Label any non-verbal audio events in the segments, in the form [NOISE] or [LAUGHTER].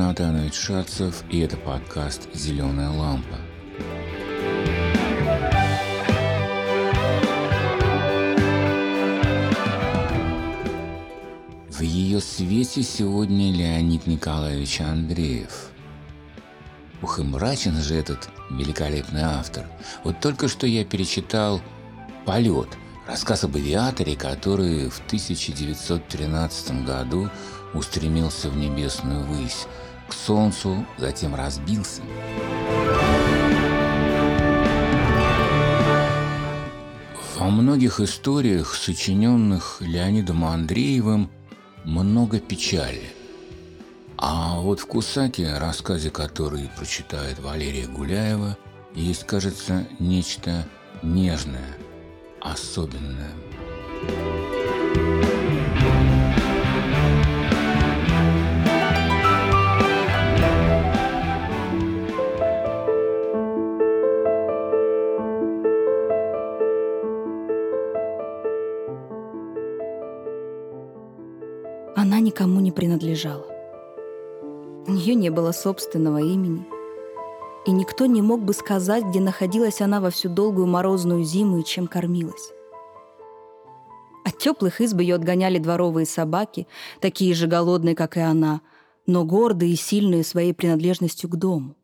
Натанович Шацев, и это подкаст «Зеленая лампа». В ее свете сегодня Леонид Николаевич Андреев. Ух, и мрачен же этот великолепный автор. Вот только что я перечитал «Полет», рассказ об авиаторе, который в 1913 году устремился в небесную высь, к солнцу, затем разбился. Во многих историях, сочиненных Леонидом Андреевым, много печали. А вот в Кусаке, рассказе который прочитает Валерия Гуляева, есть, кажется, нечто нежное, особенное. никому нее не было собственного имени, и никто не мог бы сказать, где находилась она во всю долгую морозную зиму и чем кормилась. От теплых изб ее отгоняли дворовые собаки, такие же голодные, как и она, но гордые и сильные своей принадлежностью к дому.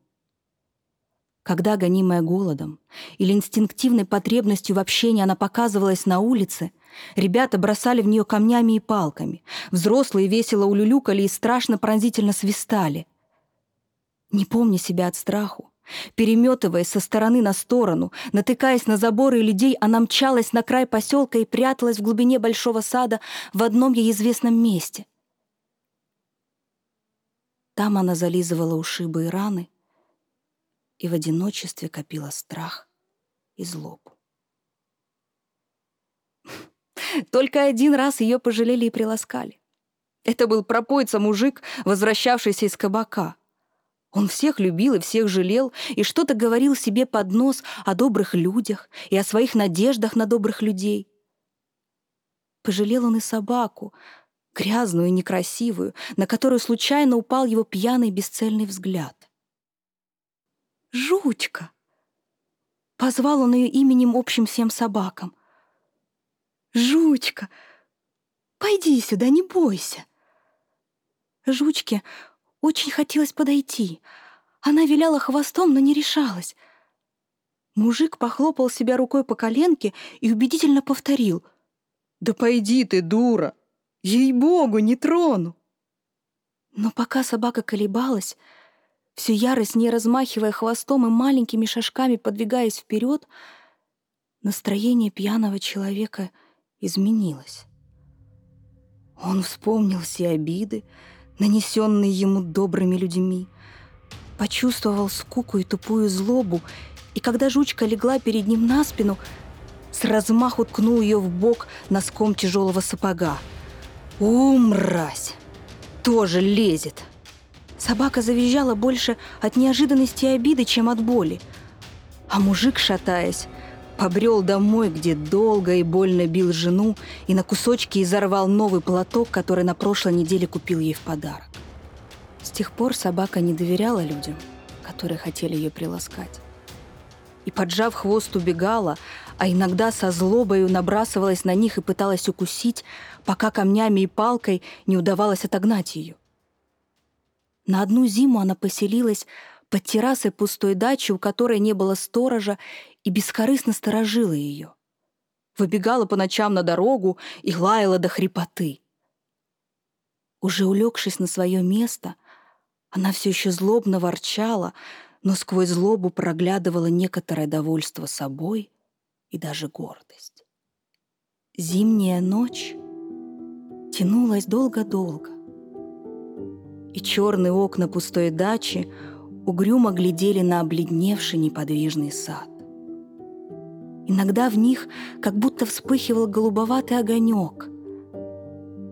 Когда, гонимая голодом или инстинктивной потребностью в общении, она показывалась на улице – Ребята бросали в нее камнями и палками. Взрослые весело улюлюкали и страшно пронзительно свистали. Не помня себя от страху, переметываясь со стороны на сторону, натыкаясь на заборы и людей, она мчалась на край поселка и пряталась в глубине большого сада в одном ей известном месте. Там она зализывала ушибы и раны и в одиночестве копила страх и злобу. [LAUGHS] Только один раз ее пожалели и приласкали. Это был пропойца-мужик, возвращавшийся из кабака. Он всех любил и всех жалел, и что-то говорил себе под нос о добрых людях и о своих надеждах на добрых людей. Пожалел он и собаку, грязную и некрасивую, на которую случайно упал его пьяный бесцельный взгляд. «Жучка!» Позвал он ее именем общим всем собакам. Жучка, пойди сюда, не бойся. Жучке очень хотелось подойти. Она виляла хвостом, но не решалась. Мужик похлопал себя рукой по коленке и убедительно повторил. «Да пойди ты, дура! Ей-богу, не трону!» Но пока собака колебалась, все яростнее размахивая хвостом и маленькими шажками подвигаясь вперед, настроение пьяного человека — изменилось. Он вспомнил все обиды, нанесенные ему добрыми людьми, почувствовал скуку и тупую злобу, и когда жучка легла перед ним на спину, с размаху ткнул ее в бок носком тяжелого сапога. «У, мразь! Тоже лезет!» Собака завизжала больше от неожиданности и обиды, чем от боли. А мужик, шатаясь, побрел домой, где долго и больно бил жену и на кусочки изорвал новый платок, который на прошлой неделе купил ей в подарок. С тех пор собака не доверяла людям, которые хотели ее приласкать. И, поджав хвост, убегала, а иногда со злобою набрасывалась на них и пыталась укусить, пока камнями и палкой не удавалось отогнать ее. На одну зиму она поселилась под террасой пустой дачи, у которой не было сторожа, и бескорыстно сторожила ее. Выбегала по ночам на дорогу и лаяла до хрипоты. Уже улегшись на свое место, она все еще злобно ворчала, но сквозь злобу проглядывала некоторое довольство собой и даже гордость. Зимняя ночь тянулась долго-долго, и черные окна пустой дачи угрюмо глядели на обледневший неподвижный сад. Иногда в них как будто вспыхивал голубоватый огонек.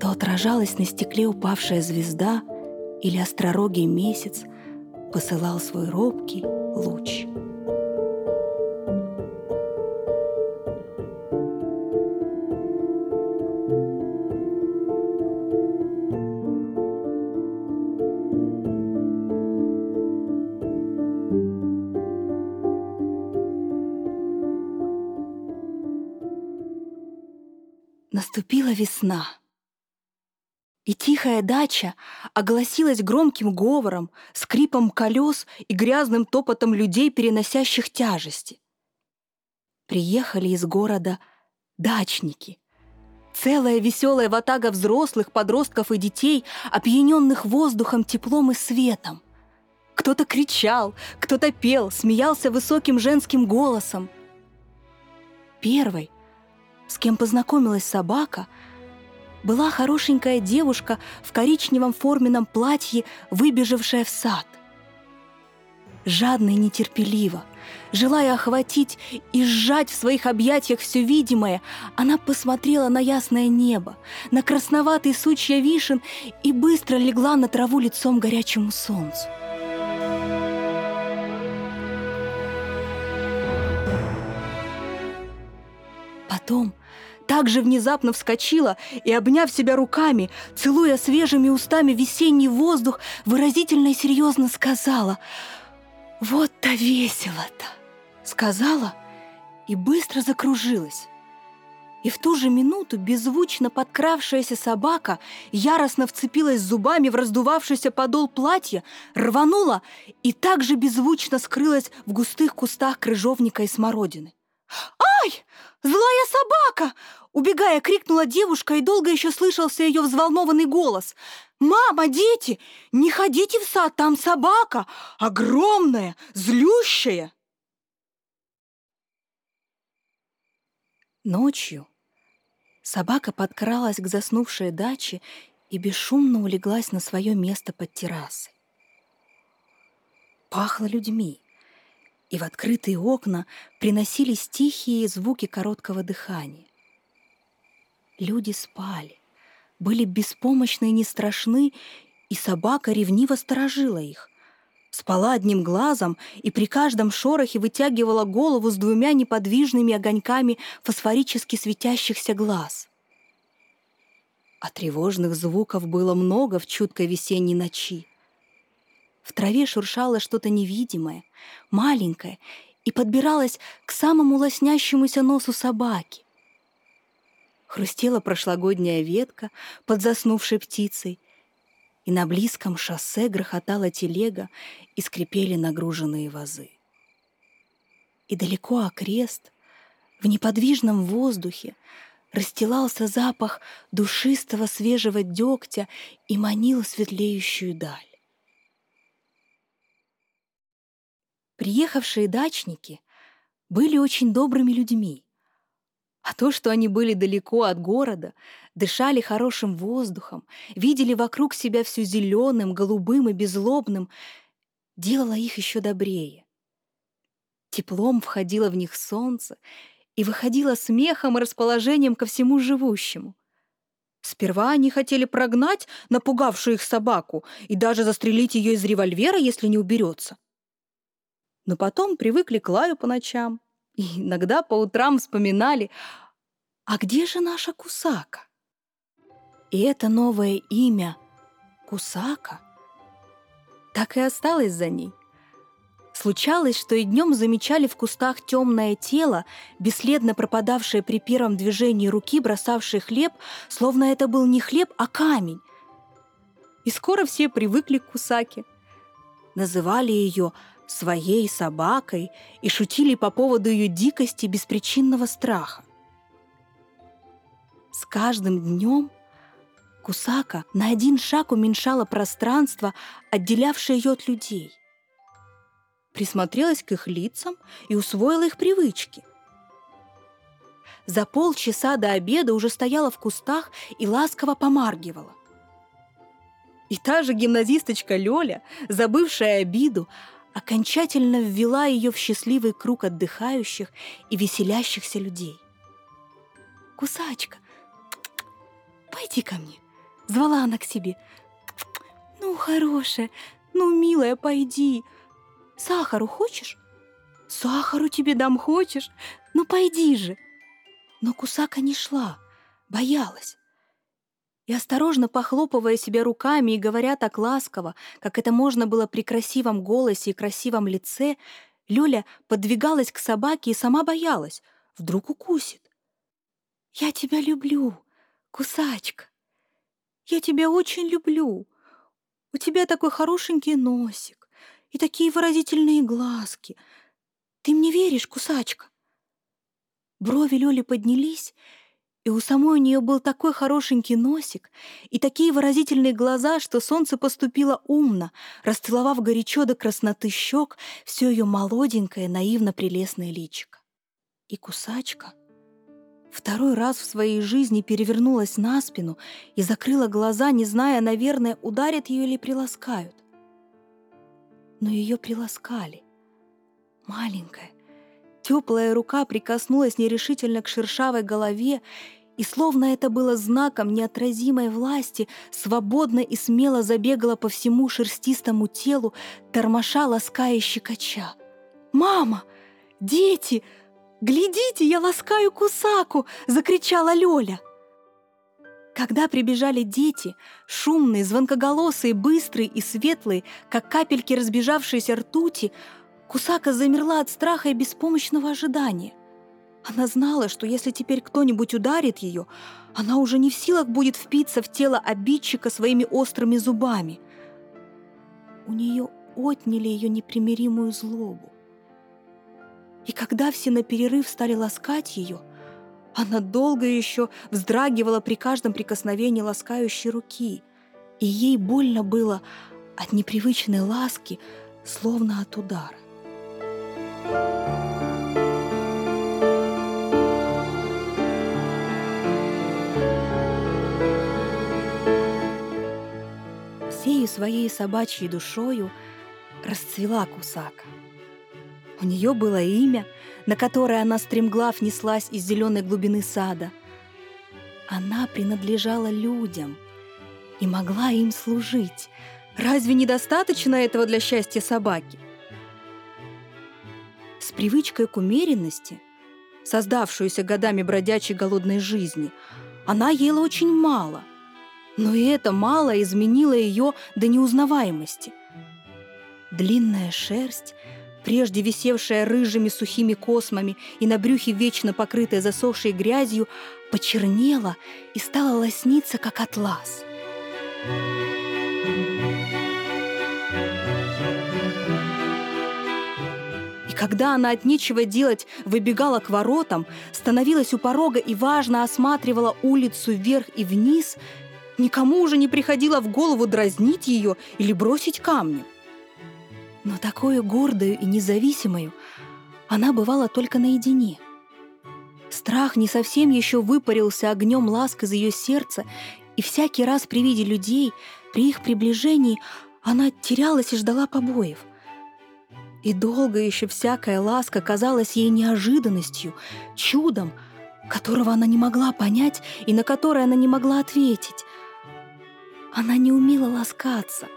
То отражалась на стекле упавшая звезда или остророгий месяц посылал свой робкий луч. Наступила весна. И тихая дача огласилась громким говором, скрипом колес и грязным топотом людей, переносящих тяжести. Приехали из города дачники. Целая веселая ватага взрослых, подростков и детей, опьяненных воздухом, теплом и светом. Кто-то кричал, кто-то пел, смеялся высоким женским голосом. Первой, с кем познакомилась собака, была хорошенькая девушка в коричневом форменном платье, выбежавшая в сад. Жадно и нетерпеливо, желая охватить и сжать в своих объятиях все видимое, она посмотрела на ясное небо, на красноватые сучья вишен и быстро легла на траву лицом горячему солнцу. Потом также внезапно вскочила и, обняв себя руками, целуя свежими устами весенний воздух, выразительно и серьезно сказала «Вот-то весело-то!» Сказала и быстро закружилась. И в ту же минуту беззвучно подкравшаяся собака яростно вцепилась зубами в раздувавшийся подол платья, рванула и также беззвучно скрылась в густых кустах крыжовника и смородины. «Ай! Злая собака!» Убегая, крикнула девушка, и долго еще слышался ее взволнованный голос. «Мама, дети, не ходите в сад, там собака! Огромная, злющая!» Ночью собака подкралась к заснувшей даче и бесшумно улеглась на свое место под террасой. Пахло людьми и в открытые окна приносились тихие звуки короткого дыхания. Люди спали, были беспомощны и не страшны, и собака ревниво сторожила их. Спала одним глазом и при каждом шорохе вытягивала голову с двумя неподвижными огоньками фосфорически светящихся глаз. А тревожных звуков было много в чуткой весенней ночи. В траве шуршало что-то невидимое, маленькое, и подбиралось к самому лоснящемуся носу собаки. Хрустела прошлогодняя ветка под заснувшей птицей, и на близком шоссе грохотала телега и скрипели нагруженные вазы. И далеко окрест, в неподвижном воздухе, расстилался запах душистого свежего дегтя и манил светлеющую даль. Приехавшие дачники были очень добрыми людьми. А то, что они были далеко от города, дышали хорошим воздухом, видели вокруг себя все зеленым, голубым и безлобным, делало их еще добрее. Теплом входило в них солнце и выходило смехом и расположением ко всему живущему. Сперва они хотели прогнать напугавшую их собаку и даже застрелить ее из револьвера, если не уберется но потом привыкли к лаю по ночам [LAUGHS] и иногда по утрам вспоминали, а где же наша Кусака? И это новое имя Кусака так и осталось за ней. Случалось, что и днем замечали в кустах темное тело, бесследно пропадавшее при первом движении руки, бросавшее хлеб, словно это был не хлеб, а камень. И скоро все привыкли к Кусаке. Называли ее своей собакой и шутили по поводу ее дикости беспричинного страха. С каждым днем Кусака на один шаг уменьшала пространство, отделявшее ее от людей. Присмотрелась к их лицам и усвоила их привычки. За полчаса до обеда уже стояла в кустах и ласково помаргивала. И та же гимназисточка Лёля, забывшая обиду, окончательно ввела ее в счастливый круг отдыхающих и веселящихся людей. «Кусачка, пойди ко мне!» — звала она к себе. «Ну, хорошая, ну, милая, пойди. Сахару хочешь? Сахару тебе дам хочешь? Ну, пойди же!» Но Кусака не шла, боялась и, осторожно похлопывая себя руками и говоря так ласково, как это можно было при красивом голосе и красивом лице, Лёля подвигалась к собаке и сама боялась. Вдруг укусит. «Я тебя люблю», «Кусачка, я тебя очень люблю. У тебя такой хорошенький носик и такие выразительные глазки. Ты мне веришь, кусачка?» Брови Лёли поднялись, и у самой у нее был такой хорошенький носик и такие выразительные глаза, что солнце поступило умно, расцеловав горячо до красноты щек все ее молоденькое, наивно прелестное личико. И кусачка второй раз в своей жизни перевернулась на спину и закрыла глаза, не зная, наверное, ударят ее или приласкают. Но ее приласкали. Маленькая, Теплая рука прикоснулась нерешительно к шершавой голове, и словно это было знаком неотразимой власти, свободно и смело забегала по всему шерстистому телу, тормоша, лаская щекоча. «Мама! Дети! Глядите, я ласкаю кусаку!» — закричала Лёля. Когда прибежали дети, шумные, звонкоголосые, быстрые и светлые, как капельки разбежавшейся ртути, Кусака замерла от страха и беспомощного ожидания. Она знала, что если теперь кто-нибудь ударит ее, она уже не в силах будет впиться в тело обидчика своими острыми зубами. У нее отняли ее непримиримую злобу. И когда все на перерыв стали ласкать ее, она долго еще вздрагивала при каждом прикосновении ласкающей руки, и ей больно было от непривычной ласки, словно от удара. Всею своей собачьей душою расцвела Кусака. У нее было имя, на которое она стремглав неслась из зеленой глубины сада. Она принадлежала людям и могла им служить. Разве недостаточно этого для счастья собаки? Привычкой к умеренности, создавшуюся годами бродячей голодной жизни, она ела очень мало. Но и это мало изменило ее до неузнаваемости. Длинная шерсть, прежде висевшая рыжими сухими космами и на брюхе вечно покрытая засохшей грязью, почернела и стала лосниться, как атлас. Когда она от нечего делать выбегала к воротам, становилась у порога и важно осматривала улицу вверх и вниз, никому уже не приходило в голову дразнить ее или бросить камни. Но такую гордую и независимую она бывала только наедине. Страх не совсем еще выпарился огнем ласк из ее сердца, и всякий раз при виде людей, при их приближении, она терялась и ждала побоев – и долго еще всякая ласка казалась ей неожиданностью, чудом, которого она не могла понять и на которое она не могла ответить. Она не умела ласкаться.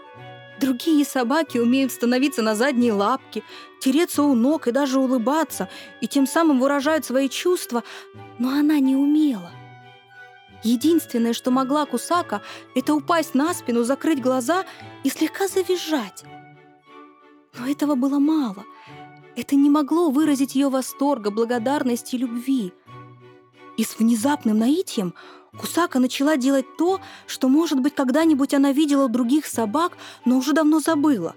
Другие собаки умеют становиться на задние лапки, тереться у ног и даже улыбаться, и тем самым выражают свои чувства, но она не умела. Единственное, что могла Кусака, это упасть на спину, закрыть глаза и слегка завизжать. Но этого было мало. Это не могло выразить ее восторга, благодарности и любви. И с внезапным наитием Кусака начала делать то, что, может быть, когда-нибудь она видела у других собак, но уже давно забыла.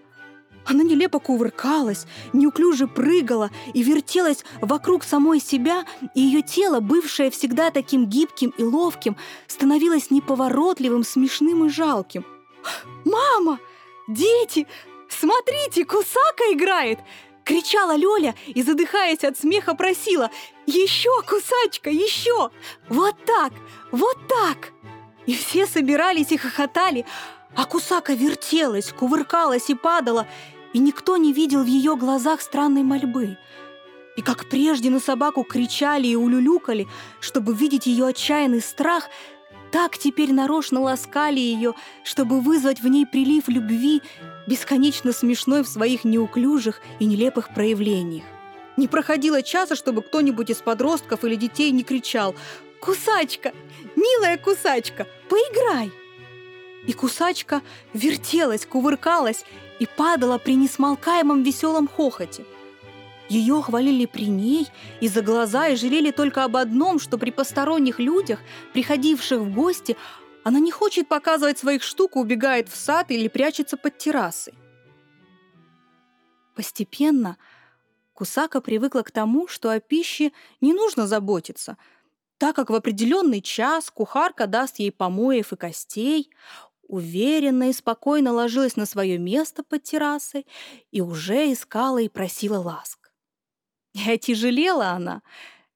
Она нелепо кувыркалась, неуклюже прыгала и вертелась вокруг самой себя, и ее тело, бывшее всегда таким гибким и ловким, становилось неповоротливым, смешным и жалким. «Мама! Дети! «Смотрите, Кусака играет!» Кричала Лёля и, задыхаясь от смеха, просила «Еще, Кусачка, еще! Вот так, вот так!» И все собирались и хохотали, а Кусака вертелась, кувыркалась и падала, и никто не видел в ее глазах странной мольбы. И как прежде на собаку кричали и улюлюкали, чтобы видеть ее отчаянный страх, так теперь нарочно ласкали ее, чтобы вызвать в ней прилив любви бесконечно смешной в своих неуклюжих и нелепых проявлениях. Не проходило часа, чтобы кто-нибудь из подростков или детей не кричал «Кусачка! Милая кусачка! Поиграй!» И кусачка вертелась, кувыркалась и падала при несмолкаемом веселом хохоте. Ее хвалили при ней и за глаза, и жалели только об одном, что при посторонних людях, приходивших в гости, она не хочет показывать своих штук, убегает в сад или прячется под террасой. Постепенно Кусака привыкла к тому, что о пище не нужно заботиться, так как в определенный час кухарка даст ей помоев и костей, уверенно и спокойно ложилась на свое место под террасой и уже искала и просила ласк. И отяжелела она,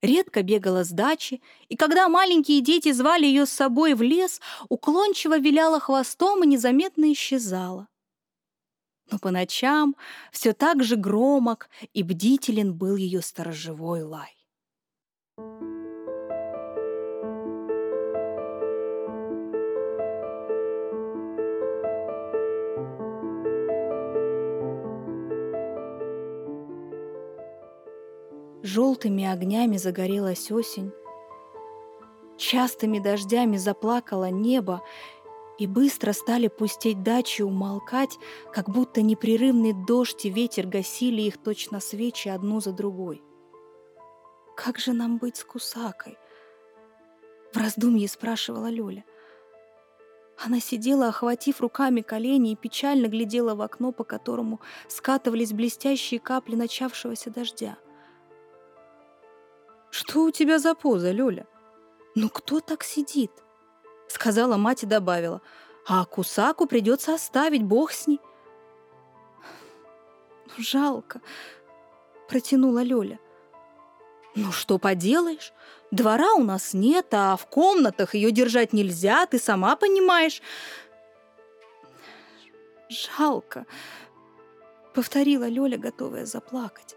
редко бегала с дачи, и когда маленькие дети звали ее с собой в лес, уклончиво виляла хвостом и незаметно исчезала. Но по ночам все так же громок и бдителен был ее сторожевой лай. Желтыми огнями загорелась осень, частыми дождями заплакало небо, и быстро стали пустеть дачи умолкать, как будто непрерывный дождь и ветер гасили их точно свечи одну за другой. «Как же нам быть с Кусакой?» В раздумье спрашивала Лёля. Она сидела, охватив руками колени, и печально глядела в окно, по которому скатывались блестящие капли начавшегося дождя. «Что у тебя за поза, Лёля? Ну кто так сидит?» Сказала мать и добавила. А Кусаку придется оставить, бог с ней. Жалко, протянула Лёля. Ну что поделаешь? Двора у нас нет, а в комнатах ее держать нельзя, ты сама понимаешь. Жалко, повторила Лёля, готовая заплакать.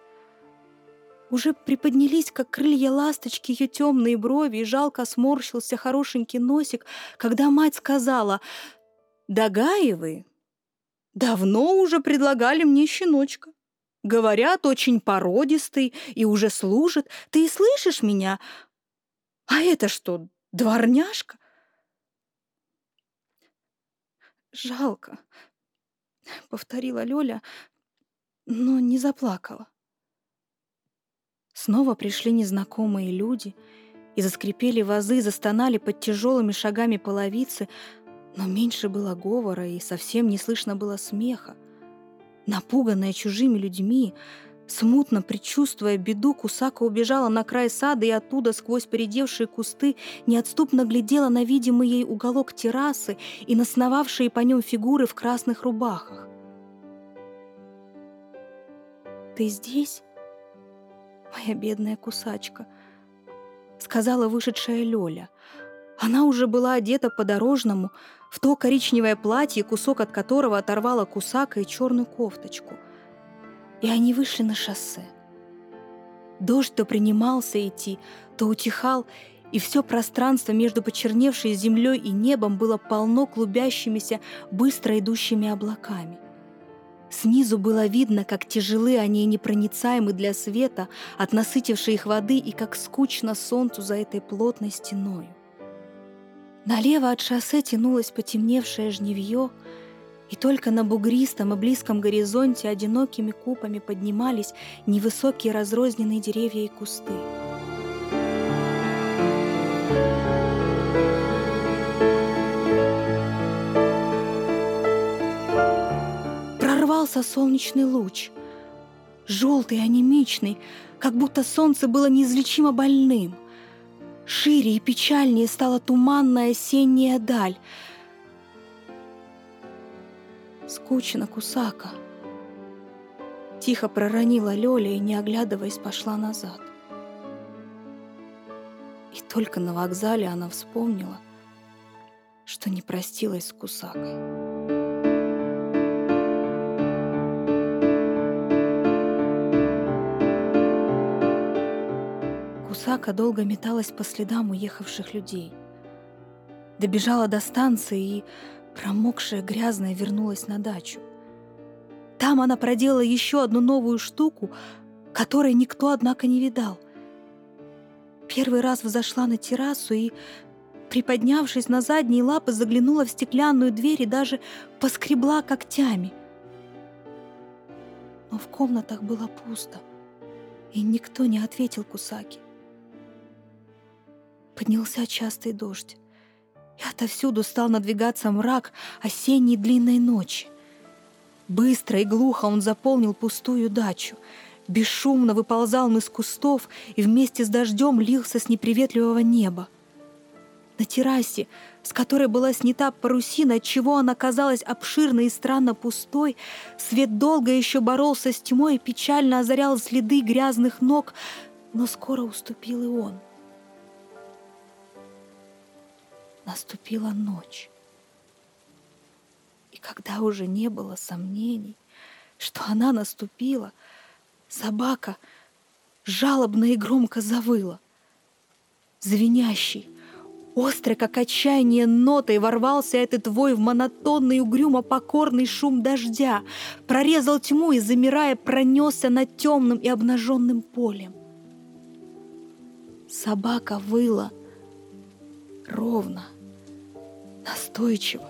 Уже приподнялись, как крылья ласточки, ее темные брови, и жалко сморщился хорошенький носик, когда мать сказала «Дагаевы давно уже предлагали мне щеночка. Говорят, очень породистый и уже служит. Ты слышишь меня? А это что, дворняжка?» «Жалко», — повторила Лёля, но не заплакала. Снова пришли незнакомые люди, и заскрипели вазы, застонали под тяжелыми шагами половицы, но меньше было говора, и совсем не слышно было смеха. Напуганная чужими людьми, смутно предчувствуя беду, Кусака убежала на край сада и оттуда сквозь поредевшие кусты неотступно глядела на видимый ей уголок террасы и на сновавшие по нем фигуры в красных рубахах. «Ты здесь?» «Моя бедная кусачка», — сказала вышедшая Лёля. Она уже была одета по-дорожному, в то коричневое платье, кусок от которого оторвала кусака и черную кофточку. И они вышли на шоссе. Дождь то принимался идти, то утихал, и все пространство между почерневшей землей и небом было полно клубящимися, быстро идущими облаками — Снизу было видно, как тяжелы они и непроницаемы для света от насытившей их воды и как скучно солнцу за этой плотной стеною. Налево от шоссе тянулось потемневшее жневье, и только на бугристом и близком горизонте одинокими купами поднимались невысокие разрозненные деревья и кусты. Ворвался солнечный луч. Желтый, анемичный, как будто солнце было неизлечимо больным. Шире и печальнее стала туманная осенняя даль. Скучно, Кусака. Тихо проронила Лёля и, не оглядываясь, пошла назад. И только на вокзале она вспомнила, что не простилась с Кусакой. Кусака долго металась по следам уехавших людей. Добежала до станции и, промокшая, грязная, вернулась на дачу. Там она проделала еще одну новую штуку, которой никто, однако, не видал. Первый раз взошла на террасу и, приподнявшись на задние лапы, заглянула в стеклянную дверь и даже поскребла когтями. Но в комнатах было пусто. И никто не ответил Кусаки. Поднялся частый дождь, и отовсюду стал надвигаться мрак осенней длинной ночи. Быстро и глухо он заполнил пустую дачу, бесшумно выползал из кустов и вместе с дождем лился с неприветливого неба. На террасе, с которой была снята парусина, отчего она казалась обширной и странно пустой, свет долго еще боролся с тьмой и печально озарял следы грязных ног, но скоро уступил и он. Наступила ночь. И когда уже не было сомнений, что она наступила, собака жалобно и громко завыла. Звенящий, Острый, как отчаяние нотой, ворвался этот вой в монотонный, угрюмо покорный шум дождя, прорезал тьму и, замирая, пронесся над темным и обнаженным полем. Собака выла ровно, настойчиво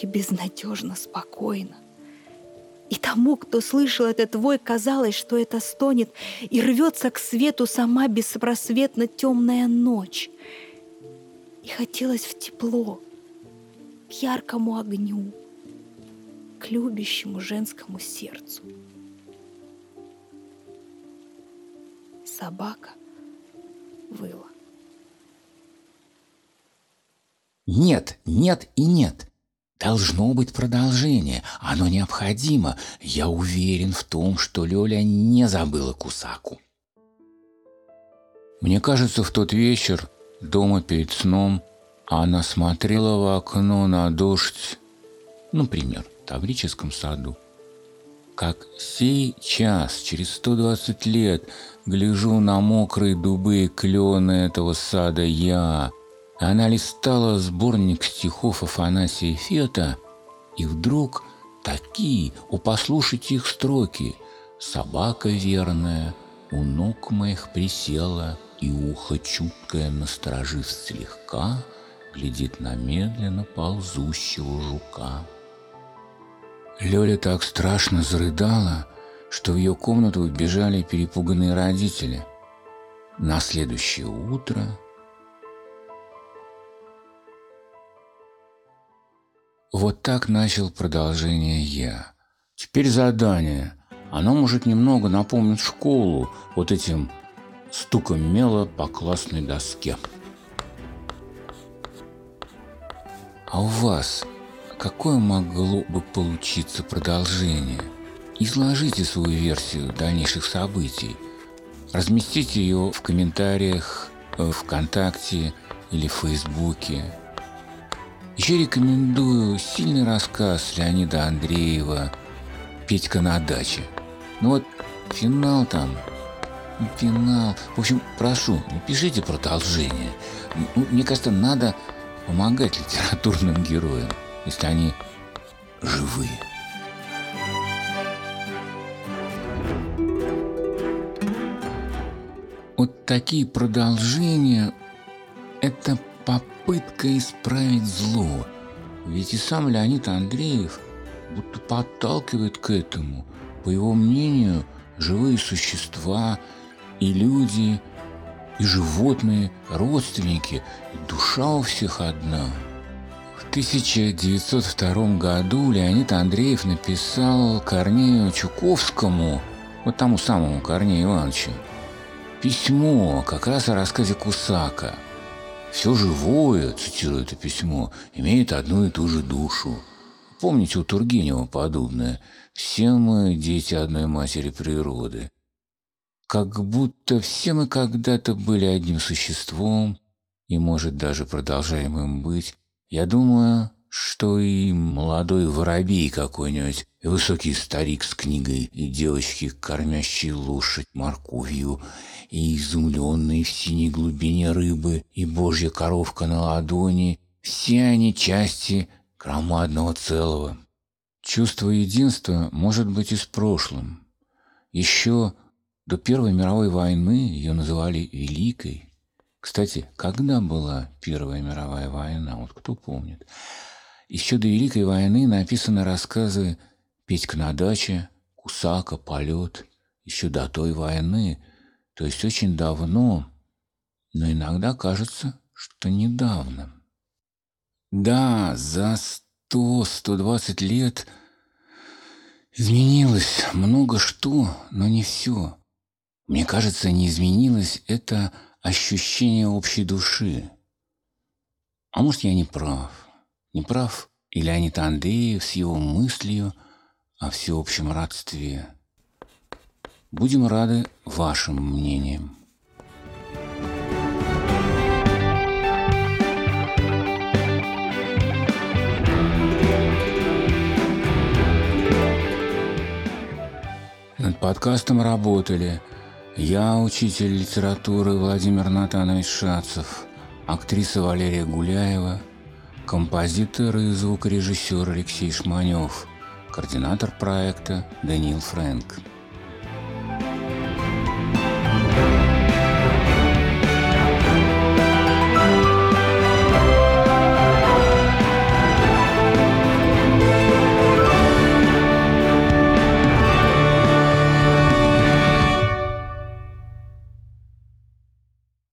и безнадежно спокойно. И тому, кто слышал этот вой, казалось, что это стонет и рвется к свету сама беспросветно темная ночь — и хотелось в тепло, к яркому огню, к любящему женскому сердцу. Собака выла. Нет, нет и нет. Должно быть продолжение. Оно необходимо. Я уверен в том, что Лёля не забыла Кусаку. Мне кажется, в тот вечер Дома перед сном она смотрела в окно на дождь, например, в Таврическом саду. Как сейчас, через 120 лет, гляжу на мокрые дубы и клены этого сада я. Она листала сборник стихов Афанасия Фета, и вдруг такие, у послушайте их строки, «Собака верная у ног моих присела, и ухо чуткое, насторожив слегка, глядит на медленно ползущего жука. Лёля так страшно зарыдала, что в ее комнату вбежали перепуганные родители. На следующее утро Вот так начал продолжение я. Теперь задание. Оно может немного напомнить школу вот этим стуком мела по классной доске. А у вас какое могло бы получиться продолжение? Изложите свою версию дальнейших событий. Разместите ее в комментариях в ВКонтакте или в Фейсбуке. Еще рекомендую сильный рассказ Леонида Андреева «Петька на даче». Ну вот финал там финал. В общем, прошу, напишите продолжение. Ну, мне кажется, надо помогать литературным героям, если они живые. Вот такие продолжения – это попытка исправить зло. Ведь и сам Леонид Андреев будто подталкивает к этому. По его мнению, живые существа – и люди, и животные, родственники, и душа у всех одна. В 1902 году Леонид Андреев написал Корнею Чуковскому, вот тому самому Корнею Ивановичу, письмо как раз о рассказе Кусака. «Все живое, — цитирую это письмо, — имеет одну и ту же душу. Помните у Тургенева подобное? Все мы дети одной матери природы. Как будто все мы когда-то были одним существом, и, может, даже продолжаем им быть. Я думаю, что и молодой воробей какой-нибудь, высокий старик с книгой, и девочки, кормящие лошадь морковью, и изумленные в синей глубине рыбы, и божья коровка на ладони, все они части громадного целого. Чувство единства может быть и с прошлым. Еще до Первой мировой войны ее называли Великой. Кстати, когда была Первая мировая война, вот кто помнит? Еще до Великой войны написаны рассказы «Петька на даче», «Кусака», «Полет» еще до той войны, то есть очень давно, но иногда кажется, что недавно. Да, за сто-сто двадцать лет изменилось много что, но не все. Мне кажется, не изменилось это ощущение общей души. А может, я не прав. Не прав и Леонид Андреев с его мыслью о всеобщем родстве. Будем рады вашим мнениям. Над подкастом работали я, учитель литературы Владимир Натанович Шацев, актриса Валерия Гуляева, композитор и звукорежиссер Алексей Шманев, координатор проекта Даниил Фрэнк.